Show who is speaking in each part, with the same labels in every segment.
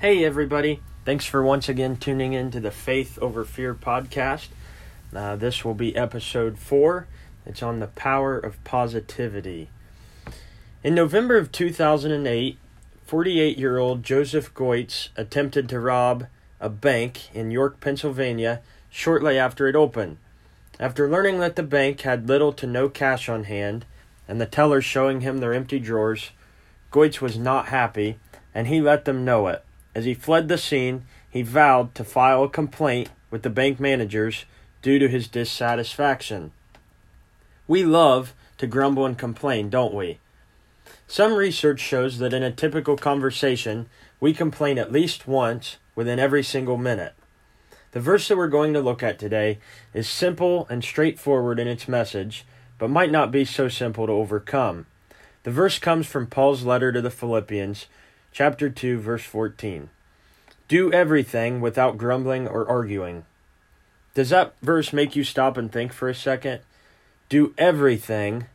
Speaker 1: Hey, everybody. Thanks for once again tuning in to the Faith Over Fear podcast. Uh, this will be episode four. It's on the power of positivity. In November of 2008, 48 year old Joseph Goetz attempted to rob a bank in York, Pennsylvania shortly after it opened. After learning that the bank had little to no cash on hand and the tellers showing him their empty drawers, Goetz was not happy and he let them know it. As he fled the scene, he vowed to file a complaint with the bank managers due to his dissatisfaction. We love to grumble and complain, don't we? Some research shows that in a typical conversation, we complain at least once within every single minute. The verse that we're going to look at today is simple and straightforward in its message, but might not be so simple to overcome. The verse comes from Paul's letter to the Philippians, chapter 2, verse 14. Do everything without grumbling or arguing. Does that verse make you stop and think for a second? Do everything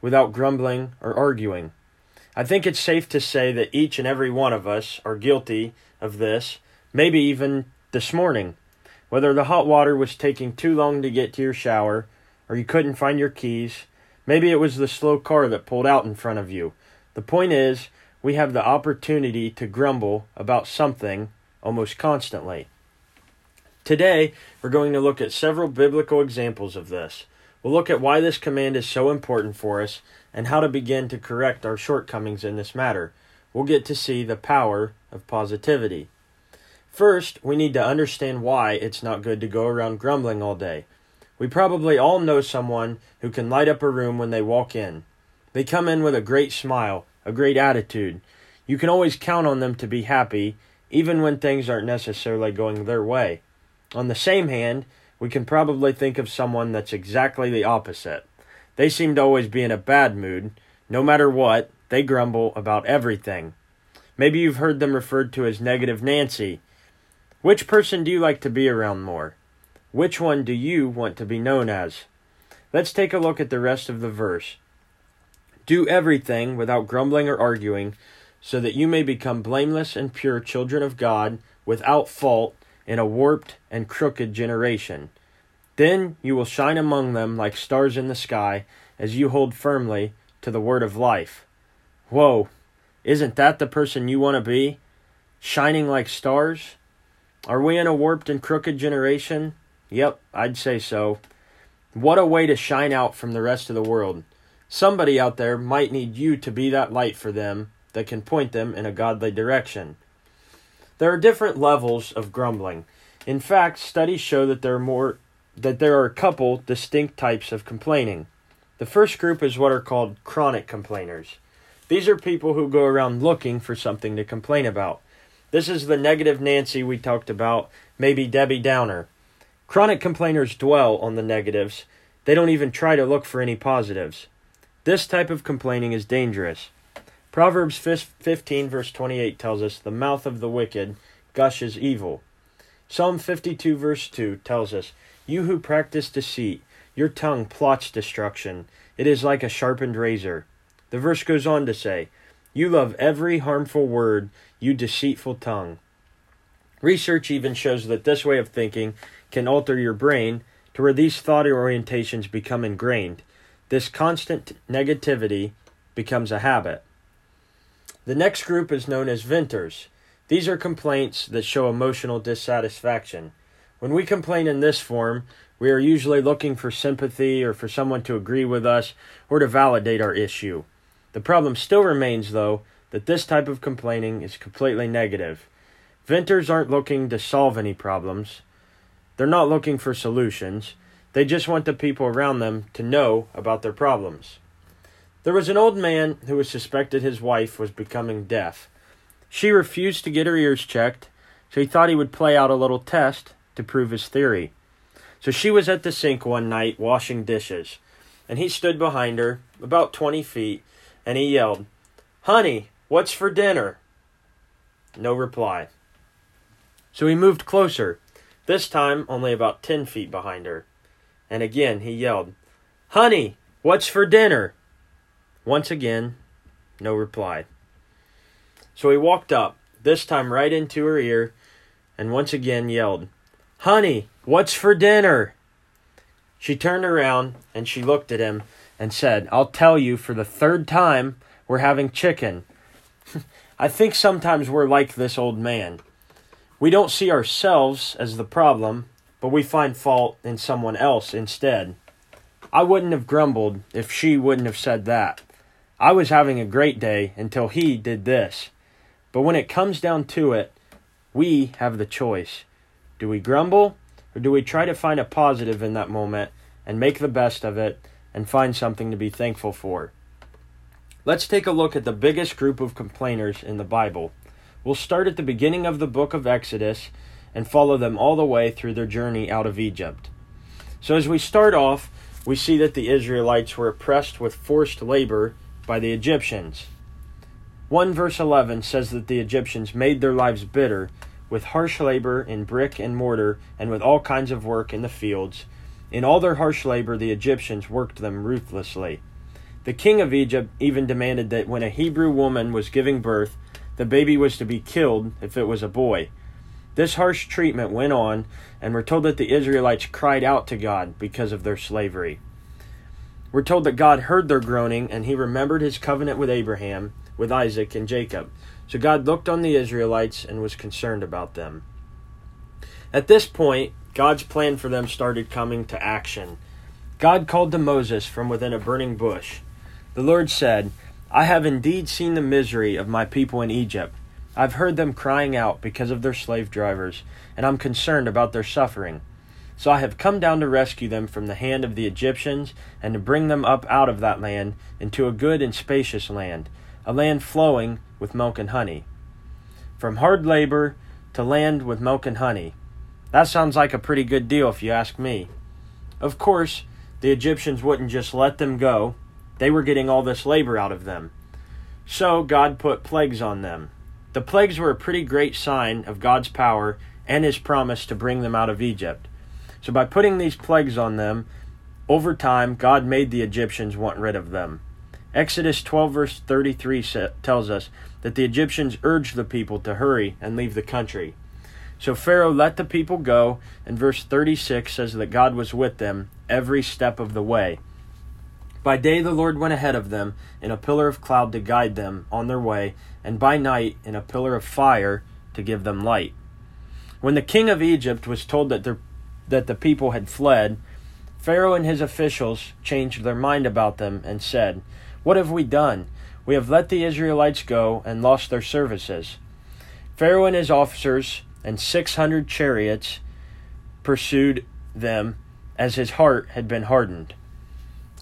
Speaker 1: without grumbling or arguing. I think it's safe to say that each and every one of us are guilty of this, maybe even this morning. Whether the hot water was taking too long to get to your shower, or you couldn't find your keys, maybe it was the slow car that pulled out in front of you. The point is, we have the opportunity to grumble about something almost constantly. Today, we're going to look at several biblical examples of this. We'll look at why this command is so important for us and how to begin to correct our shortcomings in this matter. We'll get to see the power of positivity. First, we need to understand why it's not good to go around grumbling all day. We probably all know someone who can light up a room when they walk in. They come in with a great smile, a great attitude. You can always count on them to be happy, even when things aren't necessarily going their way. On the same hand, we can probably think of someone that's exactly the opposite. They seem to always be in a bad mood. No matter what, they grumble about everything. Maybe you've heard them referred to as Negative Nancy. Which person do you like to be around more? Which one do you want to be known as? Let's take a look at the rest of the verse. Do everything without grumbling or arguing, so that you may become blameless and pure children of God, without fault, in a warped and crooked generation. Then you will shine among them like stars in the sky, as you hold firmly to the word of life. Whoa, isn't that the person you want to be? Shining like stars? Are we in a warped and crooked generation? Yep, I'd say so. What a way to shine out from the rest of the world. Somebody out there might need you to be that light for them that can point them in a godly direction. There are different levels of grumbling. In fact, studies show that there are more that there are a couple distinct types of complaining. The first group is what are called chronic complainers. These are people who go around looking for something to complain about. This is the negative Nancy we talked about, maybe Debbie Downer. Chronic complainers dwell on the negatives. They don't even try to look for any positives. This type of complaining is dangerous. Proverbs 15, verse 28 tells us, The mouth of the wicked gushes evil. Psalm 52, verse 2 tells us, You who practice deceit, your tongue plots destruction. It is like a sharpened razor. The verse goes on to say, You love every harmful word, you deceitful tongue. Research even shows that this way of thinking can alter your brain to where these thought orientations become ingrained. This constant negativity becomes a habit. The next group is known as venters. These are complaints that show emotional dissatisfaction. When we complain in this form, we are usually looking for sympathy or for someone to agree with us or to validate our issue. The problem still remains, though, that this type of complaining is completely negative. Venters aren't looking to solve any problems, they're not looking for solutions. They just want the people around them to know about their problems. There was an old man who was suspected his wife was becoming deaf. She refused to get her ears checked, so he thought he would play out a little test to prove his theory. So she was at the sink one night washing dishes, and he stood behind her, about twenty feet, and he yelled, Honey, what's for dinner? No reply. So he moved closer, this time only about ten feet behind her and again he yelled, Honey, what's for dinner? Once again, no reply. So he walked up, this time right into her ear, and once again yelled, Honey, what's for dinner? She turned around and she looked at him and said, I'll tell you for the third time, we're having chicken. I think sometimes we're like this old man. We don't see ourselves as the problem, but we find fault in someone else instead. I wouldn't have grumbled if she wouldn't have said that. I was having a great day until he did this. But when it comes down to it, we have the choice. Do we grumble or do we try to find a positive in that moment and make the best of it and find something to be thankful for? Let's take a look at the biggest group of complainers in the Bible. We'll start at the beginning of the book of Exodus and follow them all the way through their journey out of Egypt. So, as we start off, we see that the Israelites were oppressed with forced labor by the Egyptians. 1 verse 11 says that the Egyptians made their lives bitter with harsh labor in brick and mortar and with all kinds of work in the fields. In all their harsh labor, the Egyptians worked them ruthlessly. The king of Egypt even demanded that when a Hebrew woman was giving birth, the baby was to be killed if it was a boy. This harsh treatment went on, and we're told that the Israelites cried out to God because of their slavery. We're told that God heard their groaning, and he remembered his covenant with Abraham, with Isaac, and Jacob. So God looked on the Israelites and was concerned about them. At this point, God's plan for them started coming to action. God called to Moses from within a burning bush. The Lord said, I have indeed seen the misery of my people in Egypt. I've heard them crying out because of their slave drivers, and I'm concerned about their suffering. So I have come down to rescue them from the hand of the Egyptians, and to bring them up out of that land into a good and spacious land, a land flowing with milk and honey. From hard labor to land with milk and honey. That sounds like a pretty good deal if you ask me. Of course, the Egyptians wouldn't just let them go. They were getting all this labor out of them. So God put plagues on them. The plagues were a pretty great sign of God's power and his promise to bring them out of Egypt. So by putting these plagues on them, over time God made the Egyptians want rid of them. Exodus 12 verse 33 tells us that the Egyptians urged the people to hurry and leave the country. So Pharaoh let the people go, and verse 36 says that God was with them every step of the way. By day the Lord went ahead of them in a pillar of cloud to guide them on their way, and by night in a pillar of fire to give them light. When the king of Egypt was told that, their, that the people had fled, Pharaoh and his officials changed their mind about them and said, What have we done? We have let the Israelites go and lost their services. Pharaoh and his officers and six hundred chariots pursued them, as his heart had been hardened.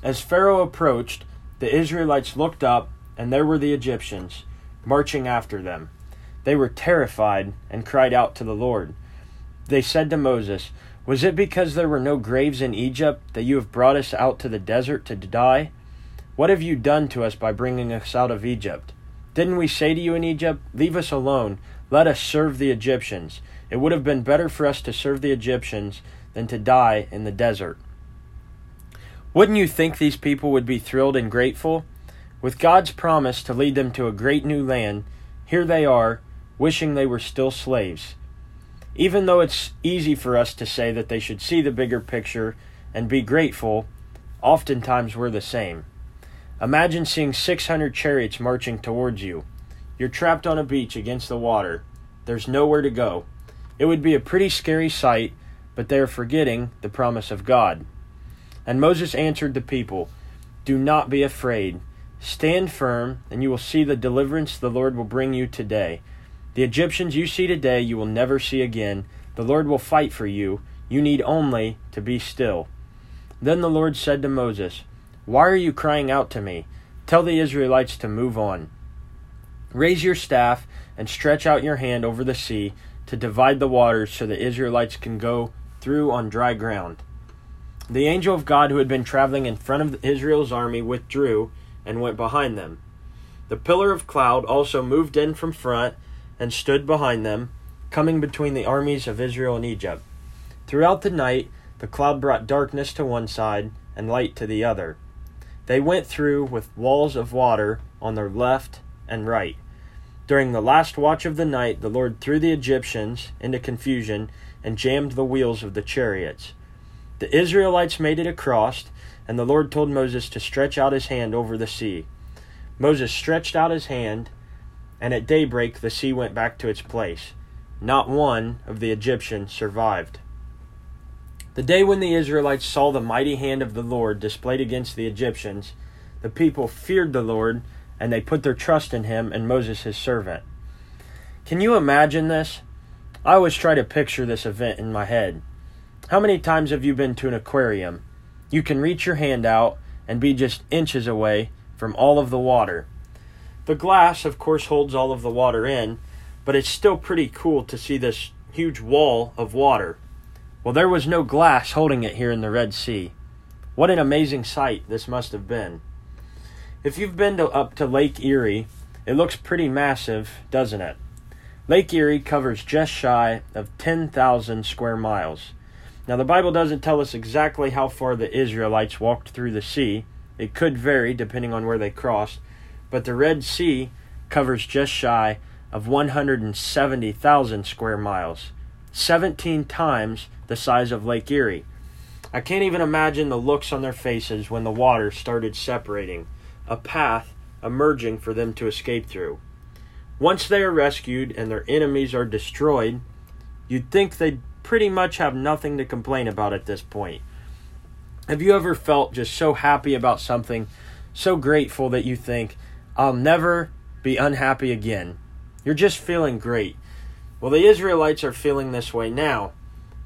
Speaker 1: As Pharaoh approached, the Israelites looked up, and there were the Egyptians, marching after them. They were terrified and cried out to the Lord. They said to Moses, Was it because there were no graves in Egypt that you have brought us out to the desert to die? What have you done to us by bringing us out of Egypt? Didn't we say to you in Egypt, Leave us alone, let us serve the Egyptians? It would have been better for us to serve the Egyptians than to die in the desert. Wouldn't you think these people would be thrilled and grateful? With God's promise to lead them to a great new land, here they are, wishing they were still slaves. Even though it's easy for us to say that they should see the bigger picture and be grateful, oftentimes we're the same. Imagine seeing 600 chariots marching towards you. You're trapped on a beach against the water. There's nowhere to go. It would be a pretty scary sight, but they are forgetting the promise of God. And Moses answered the people, Do not be afraid. Stand firm, and you will see the deliverance the Lord will bring you today. The Egyptians you see today you will never see again. The Lord will fight for you. You need only to be still. Then the Lord said to Moses, Why are you crying out to me? Tell the Israelites to move on. Raise your staff and stretch out your hand over the sea to divide the waters so the Israelites can go through on dry ground. The angel of God who had been traveling in front of Israel's army withdrew and went behind them. The pillar of cloud also moved in from front and stood behind them, coming between the armies of Israel and Egypt. Throughout the night, the cloud brought darkness to one side and light to the other. They went through with walls of water on their left and right. During the last watch of the night, the Lord threw the Egyptians into confusion and jammed the wheels of the chariots. The Israelites made it across, and the Lord told Moses to stretch out his hand over the sea. Moses stretched out his hand, and at daybreak the sea went back to its place. Not one of the Egyptians survived. The day when the Israelites saw the mighty hand of the Lord displayed against the Egyptians, the people feared the Lord, and they put their trust in him and Moses his servant. Can you imagine this? I always try to picture this event in my head. How many times have you been to an aquarium? You can reach your hand out and be just inches away from all of the water. The glass, of course, holds all of the water in, but it's still pretty cool to see this huge wall of water. Well, there was no glass holding it here in the Red Sea. What an amazing sight this must have been. If you've been to, up to Lake Erie, it looks pretty massive, doesn't it? Lake Erie covers just shy of 10,000 square miles. Now, the Bible doesn't tell us exactly how far the Israelites walked through the sea. It could vary depending on where they crossed, but the Red Sea covers just shy of 170,000 square miles, 17 times the size of Lake Erie. I can't even imagine the looks on their faces when the water started separating, a path emerging for them to escape through. Once they are rescued and their enemies are destroyed, you'd think they'd pretty much have nothing to complain about at this point. Have you ever felt just so happy about something, so grateful that you think, I'll never be unhappy again? You're just feeling great. Well, the Israelites are feeling this way now.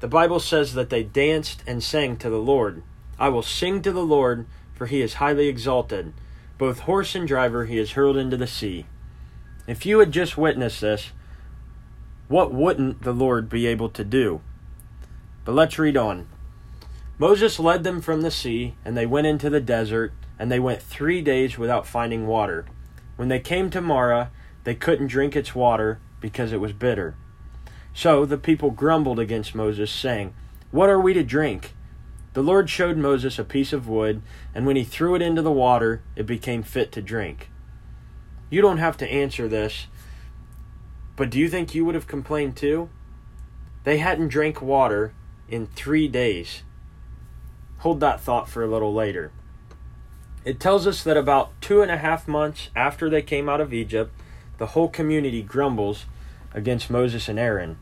Speaker 1: The Bible says that they danced and sang to the Lord. I will sing to the Lord, for he is highly exalted. Both horse and driver he has hurled into the sea. If you had just witnessed this, what wouldn't the Lord be able to do? But let's read on. Moses led them from the sea, and they went into the desert, and they went three days without finding water. When they came to Marah, they couldn't drink its water because it was bitter. So the people grumbled against Moses, saying, What are we to drink? The Lord showed Moses a piece of wood, and when he threw it into the water, it became fit to drink. You don't have to answer this, but do you think you would have complained too? They hadn't drank water in three days. Hold that thought for a little later. It tells us that about two and a half months after they came out of Egypt, the whole community grumbles against Moses and Aaron.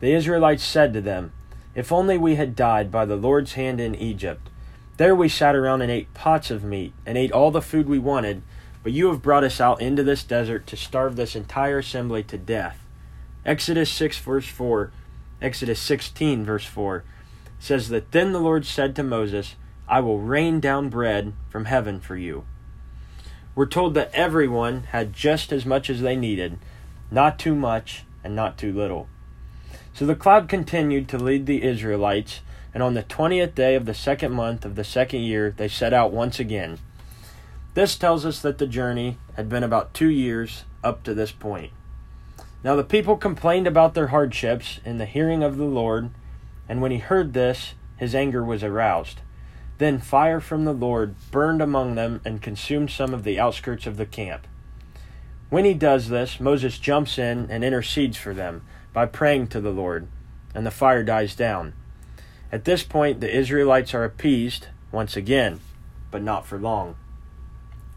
Speaker 1: The Israelites said to them, If only we had died by the Lord's hand in Egypt. There we sat around and ate pots of meat, and ate all the food we wanted, but you have brought us out into this desert to starve this entire assembly to death. Exodus 6, verse 4 Exodus 16, verse 4, says that then the Lord said to Moses, I will rain down bread from heaven for you. We're told that everyone had just as much as they needed, not too much and not too little. So the cloud continued to lead the Israelites, and on the twentieth day of the second month of the second year they set out once again. This tells us that the journey had been about two years up to this point. Now the people complained about their hardships in the hearing of the Lord, and when he heard this, his anger was aroused. Then fire from the Lord burned among them and consumed some of the outskirts of the camp. When he does this, Moses jumps in and intercedes for them by praying to the Lord, and the fire dies down. At this point, the Israelites are appeased once again, but not for long.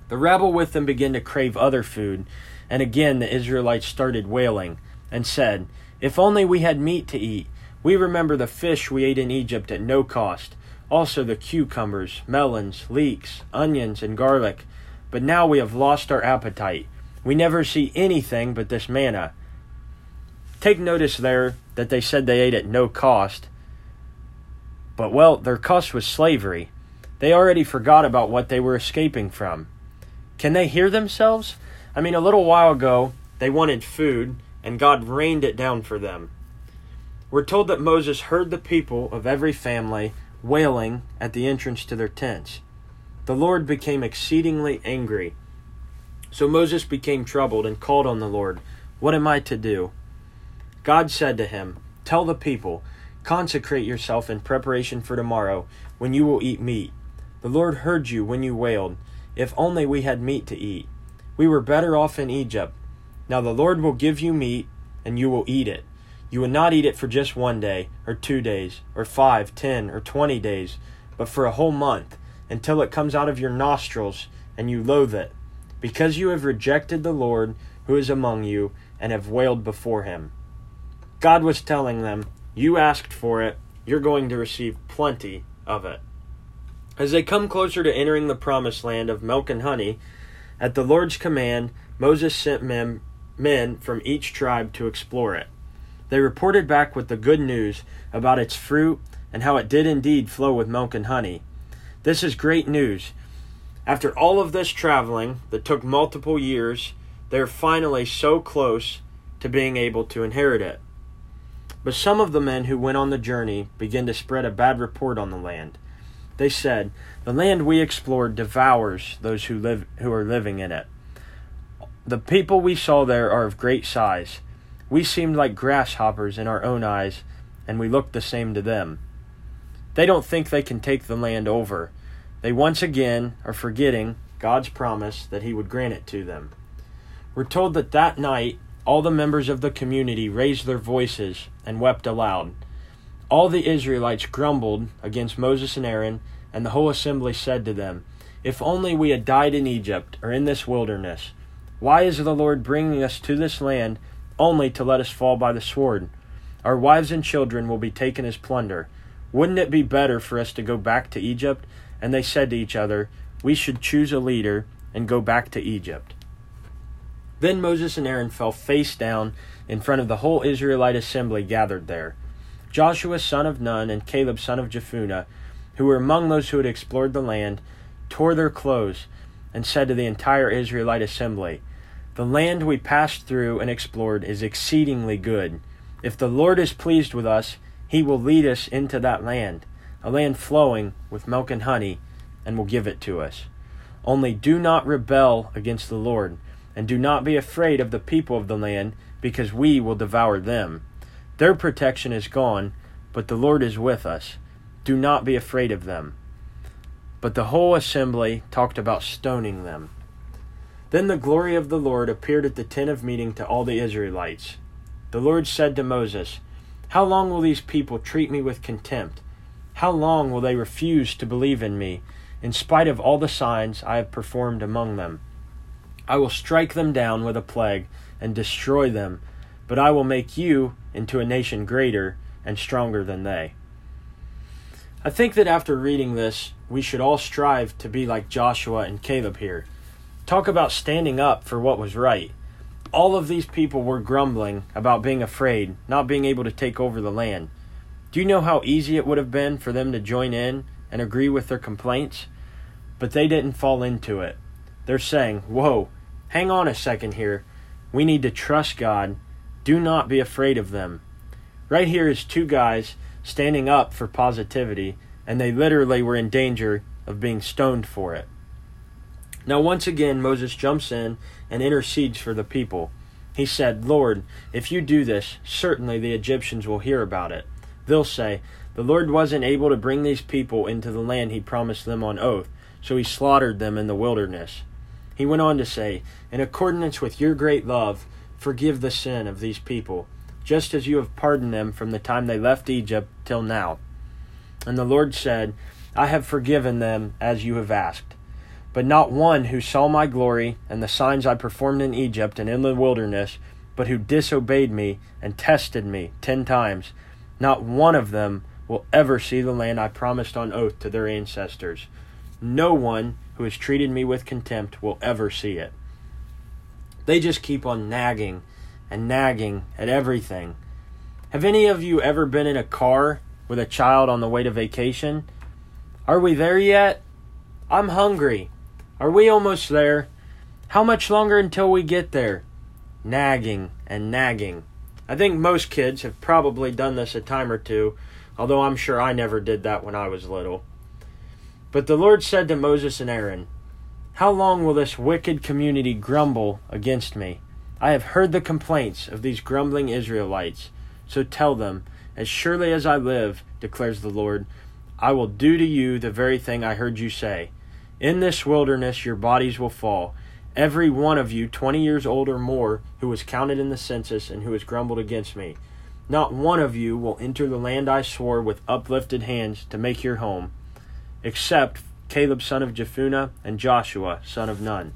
Speaker 1: The rabble with them begin to crave other food, and again the Israelites started wailing and said, If only we had meat to eat. We remember the fish we ate in Egypt at no cost, also the cucumbers, melons, leeks, onions, and garlic. But now we have lost our appetite. We never see anything but this manna. Take notice there that they said they ate at no cost. But, well, their cost was slavery. They already forgot about what they were escaping from. Can they hear themselves? I mean, a little while ago, they wanted food, and God rained it down for them. We're told that Moses heard the people of every family wailing at the entrance to their tents. The Lord became exceedingly angry. So Moses became troubled and called on the Lord, What am I to do? God said to him, Tell the people, Consecrate yourself in preparation for tomorrow, when you will eat meat. The Lord heard you when you wailed, If only we had meat to eat. We were better off in Egypt. Now the Lord will give you meat, and you will eat it. You will not eat it for just one day, or two days, or five, ten, or twenty days, but for a whole month, until it comes out of your nostrils, and you loathe it, because you have rejected the Lord who is among you, and have wailed before him. God was telling them, You asked for it, you're going to receive plenty of it. As they come closer to entering the promised land of milk and honey, at the Lord's command, Moses sent men, men from each tribe to explore it. They reported back with the good news about its fruit and how it did indeed flow with milk and honey. This is great news. After all of this traveling that took multiple years, they're finally so close to being able to inherit it. But some of the men who went on the journey began to spread a bad report on the land. They said, "The land we explored devours those who live who are living in it. The people we saw there are of great size. We seemed like grasshoppers in our own eyes, and we looked the same to them. They don't think they can take the land over. They once again are forgetting God's promise that He would grant it to them. We're told that that night all the members of the community raised their voices and wept aloud. All the Israelites grumbled against Moses and Aaron, and the whole assembly said to them, If only we had died in Egypt or in this wilderness. Why is the Lord bringing us to this land only to let us fall by the sword? Our wives and children will be taken as plunder. Wouldn't it be better for us to go back to Egypt? And they said to each other, We should choose a leader and go back to Egypt. Then Moses and Aaron fell face down in front of the whole Israelite assembly gathered there. Joshua son of Nun and Caleb son of Jephunneh, who were among those who had explored the land, tore their clothes and said to the entire Israelite assembly, The land we passed through and explored is exceedingly good. If the Lord is pleased with us, he will lead us into that land, a land flowing with milk and honey, and will give it to us. Only do not rebel against the Lord, and do not be afraid of the people of the land, because we will devour them. Their protection is gone, but the Lord is with us. Do not be afraid of them. But the whole assembly talked about stoning them. Then the glory of the Lord appeared at the tent of meeting to all the Israelites. The Lord said to Moses, How long will these people treat me with contempt? How long will they refuse to believe in me, in spite of all the signs I have performed among them? I will strike them down with a plague and destroy them, but I will make you into a nation greater and stronger than they. I think that after reading this, we should all strive to be like Joshua and Caleb here. Talk about standing up for what was right. All of these people were grumbling about being afraid, not being able to take over the land. Do you know how easy it would have been for them to join in and agree with their complaints? But they didn't fall into it. They're saying, Whoa, hang on a second here. We need to trust God. Do not be afraid of them. Right here is two guys standing up for positivity, and they literally were in danger of being stoned for it. Now, once again, Moses jumps in and intercedes for the people. He said, Lord, if you do this, certainly the Egyptians will hear about it. They'll say, The Lord wasn't able to bring these people into the land he promised them on oath, so he slaughtered them in the wilderness. He went on to say, In accordance with your great love, forgive the sin of these people, just as you have pardoned them from the time they left Egypt till now. And the Lord said, I have forgiven them as you have asked. But not one who saw my glory and the signs I performed in Egypt and in the wilderness, but who disobeyed me and tested me ten times, not one of them will ever see the land I promised on oath to their ancestors. No one who has treated me with contempt will ever see it. They just keep on nagging and nagging at everything. Have any of you ever been in a car with a child on the way to vacation? Are we there yet? I'm hungry. Are we almost there? How much longer until we get there? Nagging and nagging. I think most kids have probably done this a time or two, although I'm sure I never did that when I was little. But the Lord said to Moses and Aaron, How long will this wicked community grumble against me? I have heard the complaints of these grumbling Israelites. So tell them, As surely as I live, declares the Lord, I will do to you the very thing I heard you say. In this wilderness your bodies will fall, every one of you 20 years old or more who was counted in the census and who has grumbled against me. Not one of you will enter the land I swore with uplifted hands to make your home, except Caleb son of Jephunneh and Joshua son of Nun.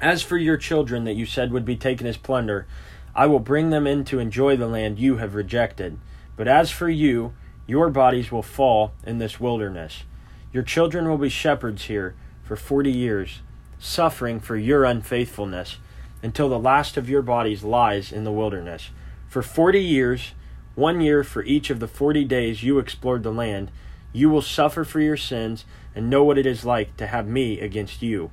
Speaker 1: As for your children that you said would be taken as plunder, I will bring them in to enjoy the land you have rejected. But as for you, your bodies will fall in this wilderness. Your children will be shepherds here for forty years, suffering for your unfaithfulness, until the last of your bodies lies in the wilderness. For forty years, one year for each of the forty days you explored the land, you will suffer for your sins and know what it is like to have me against you.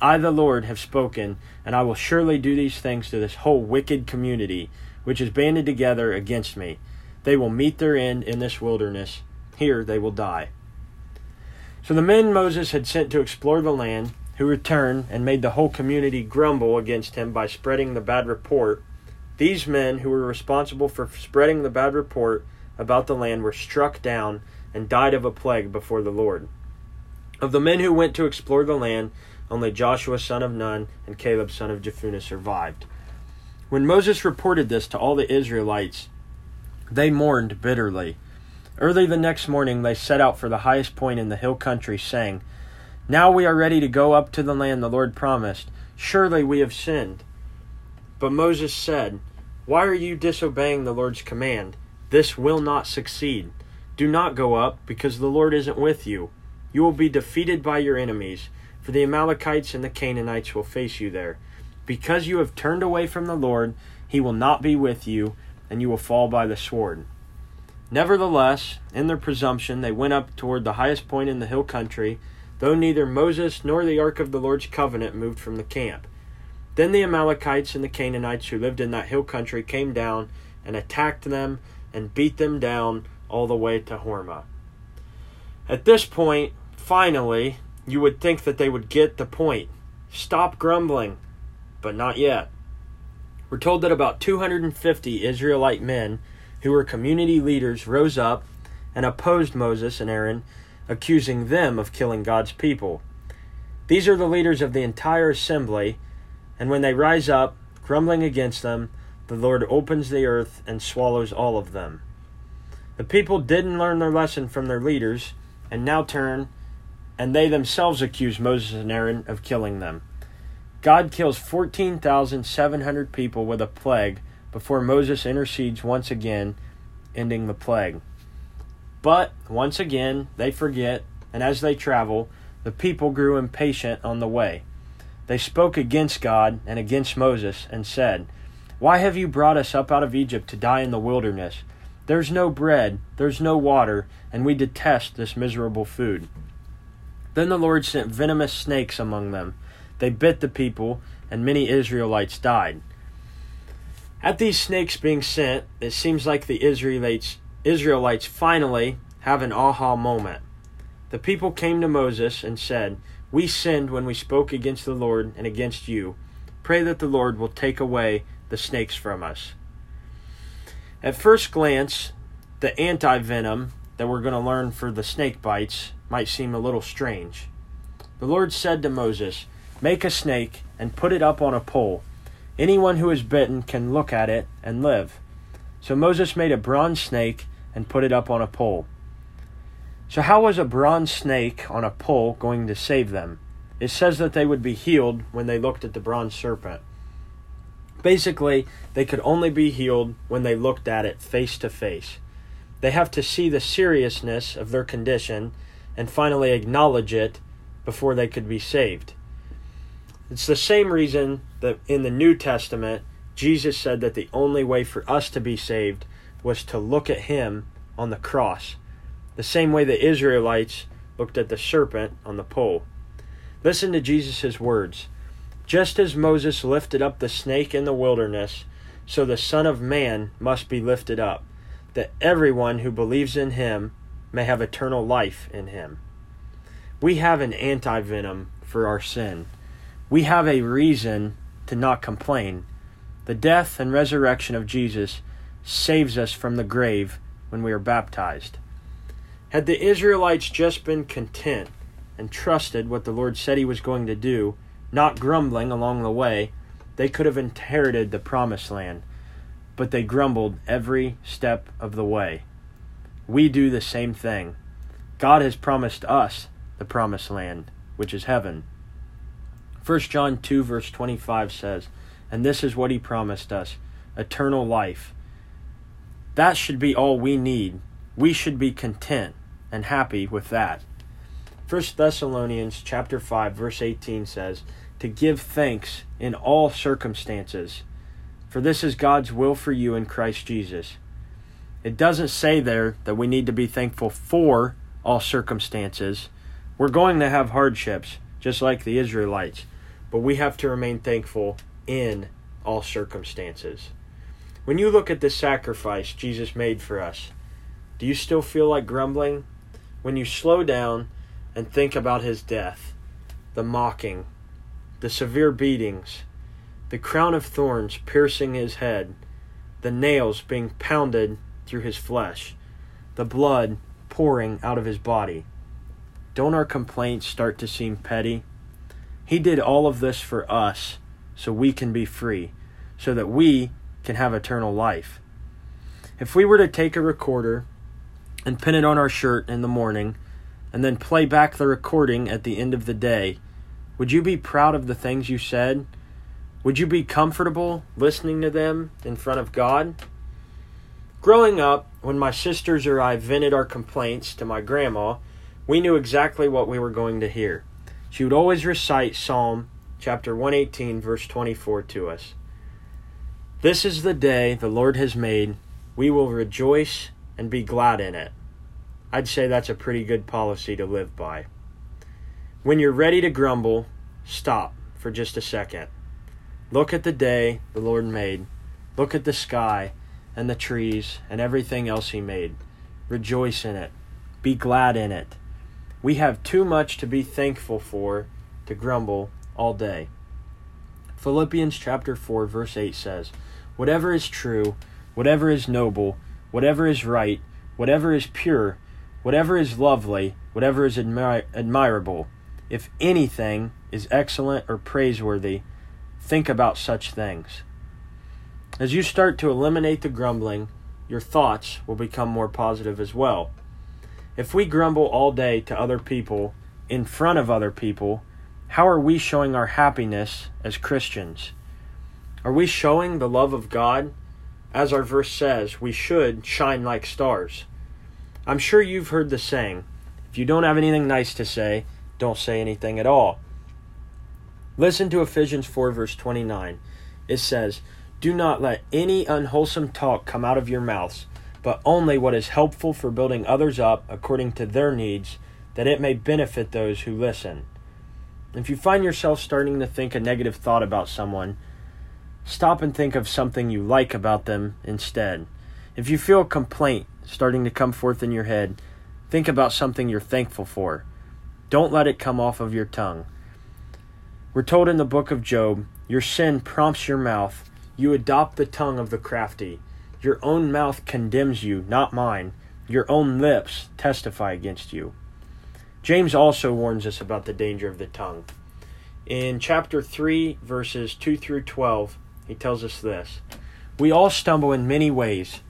Speaker 1: I, the Lord, have spoken, and I will surely do these things to this whole wicked community, which is banded together against me. They will meet their end in this wilderness. Here they will die. So the men Moses had sent to explore the land, who returned and made the whole community grumble against him by spreading the bad report, these men who were responsible for spreading the bad report about the land were struck down and died of a plague before the Lord. Of the men who went to explore the land, only Joshua son of Nun and Caleb son of Jephunneh survived. When Moses reported this to all the Israelites, they mourned bitterly. Early the next morning they set out for the highest point in the hill country, saying, Now we are ready to go up to the land the Lord promised. Surely we have sinned. But Moses said, Why are you disobeying the Lord's command? This will not succeed. Do not go up, because the Lord isn't with you. You will be defeated by your enemies, for the Amalekites and the Canaanites will face you there. Because you have turned away from the Lord, he will not be with you, and you will fall by the sword. Nevertheless, in their presumption, they went up toward the highest point in the hill country, though neither Moses nor the ark of the Lord's covenant moved from the camp. Then the Amalekites and the Canaanites who lived in that hill country came down and attacked them and beat them down all the way to Hormah. At this point, finally, you would think that they would get the point. Stop grumbling. But not yet. We're told that about 250 Israelite men who were community leaders rose up and opposed Moses and Aaron, accusing them of killing God's people. These are the leaders of the entire assembly, and when they rise up, grumbling against them, the Lord opens the earth and swallows all of them. The people didn't learn their lesson from their leaders and now turn and they themselves accuse Moses and Aaron of killing them. God kills 14,700 people with a plague before Moses intercedes once again, ending the plague. But once again, they forget, and as they travel, the people grew impatient on the way. They spoke against God and against Moses and said, Why have you brought us up out of Egypt to die in the wilderness? There's no bread, there's no water, and we detest this miserable food. Then the Lord sent venomous snakes among them. They bit the people, and many Israelites died. At these snakes being sent, it seems like the Israelites, Israelites finally have an aha moment. The people came to Moses and said, We sinned when we spoke against the Lord and against you. Pray that the Lord will take away the snakes from us. At first glance, the anti venom that we're going to learn for the snake bites might seem a little strange. The Lord said to Moses, Make a snake and put it up on a pole. Anyone who is bitten can look at it and live. So Moses made a bronze snake and put it up on a pole. So, how was a bronze snake on a pole going to save them? It says that they would be healed when they looked at the bronze serpent. Basically, they could only be healed when they looked at it face to face. They have to see the seriousness of their condition and finally acknowledge it before they could be saved. It's the same reason that in the New Testament, Jesus said that the only way for us to be saved was to look at Him on the cross, the same way the Israelites looked at the serpent on the pole. Listen to Jesus' words. Just as Moses lifted up the snake in the wilderness, so the Son of Man must be lifted up, that everyone who believes in him may have eternal life in him. We have an anti venom for our sin. We have a reason to not complain. The death and resurrection of Jesus saves us from the grave when we are baptized. Had the Israelites just been content and trusted what the Lord said he was going to do, not grumbling along the way, they could have inherited the promised land, but they grumbled every step of the way. We do the same thing. God has promised us the promised land, which is heaven. 1 John 2, verse 25 says, And this is what he promised us eternal life. That should be all we need. We should be content and happy with that. 1 Thessalonians chapter 5 verse 18 says, "To give thanks in all circumstances, for this is God's will for you in Christ Jesus." It doesn't say there that we need to be thankful for all circumstances. We're going to have hardships, just like the Israelites, but we have to remain thankful in all circumstances. When you look at the sacrifice Jesus made for us, do you still feel like grumbling? When you slow down and think about his death, the mocking, the severe beatings, the crown of thorns piercing his head, the nails being pounded through his flesh, the blood pouring out of his body. Don't our complaints start to seem petty? He did all of this for us so we can be free, so that we can have eternal life. If we were to take a recorder and pin it on our shirt in the morning and then play back the recording at the end of the day, would you be proud of the things you said? Would you be comfortable listening to them in front of God? Growing up, when my sisters or I vented our complaints to my grandma, we knew exactly what we were going to hear. She would always recite Psalm chapter 118, verse 24 to us. This is the day the Lord has made. We will rejoice and be glad in it. I'd say that's a pretty good policy to live by. When you're ready to grumble, stop for just a second. Look at the day the Lord made. Look at the sky and the trees and everything else He made. Rejoice in it. Be glad in it. We have too much to be thankful for to grumble all day. Philippians chapter 4 verse 8 says, Whatever is true, whatever is noble, whatever is right, whatever is pure, whatever is lovely, whatever is admir- admirable, if anything is excellent or praiseworthy, think about such things. As you start to eliminate the grumbling, your thoughts will become more positive as well. If we grumble all day to other people, in front of other people, how are we showing our happiness as Christians? Are we showing the love of God? As our verse says, we should shine like stars. I'm sure you've heard the saying if you don't have anything nice to say, don't say anything at all. Listen to Ephesians 4, verse 29. It says, Do not let any unwholesome talk come out of your mouths, but only what is helpful for building others up according to their needs, that it may benefit those who listen. If you find yourself starting to think a negative thought about someone, Stop and think of something you like about them instead. If you feel a complaint starting to come forth in your head, think about something you're thankful for. Don't let it come off of your tongue. We're told in the book of Job, Your sin prompts your mouth. You adopt the tongue of the crafty. Your own mouth condemns you, not mine. Your own lips testify against you. James also warns us about the danger of the tongue. In chapter 3, verses 2 through 12, he tells us this We all stumble in many ways.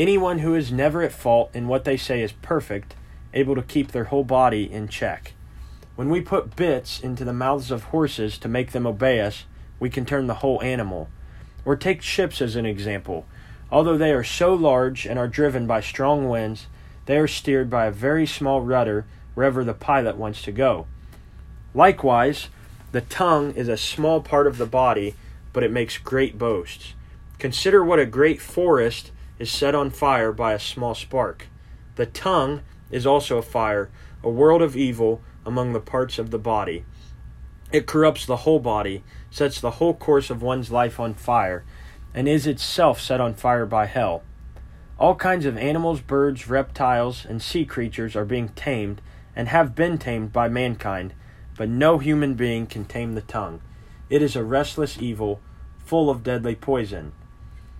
Speaker 1: Anyone who is never at fault in what they say is perfect, able to keep their whole body in check. When we put bits into the mouths of horses to make them obey us, we can turn the whole animal. Or take ships as an example. Although they are so large and are driven by strong winds, they are steered by a very small rudder wherever the pilot wants to go. Likewise, the tongue is a small part of the body but it makes great boasts. Consider what a great forest is set on fire by a small spark. The tongue is also a fire, a world of evil among the parts of the body. It corrupts the whole body, sets the whole course of one's life on fire, and is itself set on fire by hell. All kinds of animals, birds, reptiles, and sea creatures are being tamed and have been tamed by mankind, but no human being can tame the tongue. It is a restless evil, full of deadly poison.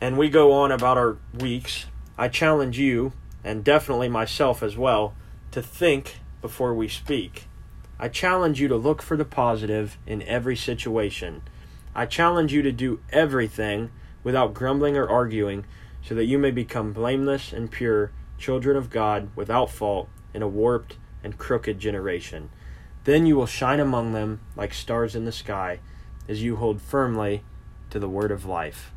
Speaker 1: and we go on about our weeks, I challenge you, and definitely myself as well, to think before we speak. I challenge you to look for the positive in every situation. I challenge you to do everything without grumbling or arguing, so that you may become blameless and pure, children of God, without fault, in a warped and crooked generation. Then you will shine among them like stars in the sky, as you hold firmly to the word of life.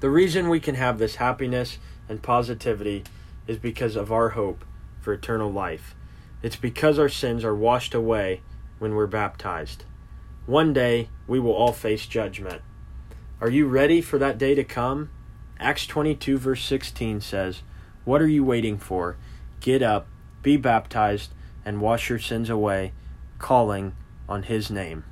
Speaker 1: The reason we can have this happiness and positivity is because of our hope for eternal life. It's because our sins are washed away when we're baptized. One day we will all face judgment. Are you ready for that day to come? Acts 22, verse 16 says, What are you waiting for? Get up, be baptized, and wash your sins away, calling on his name.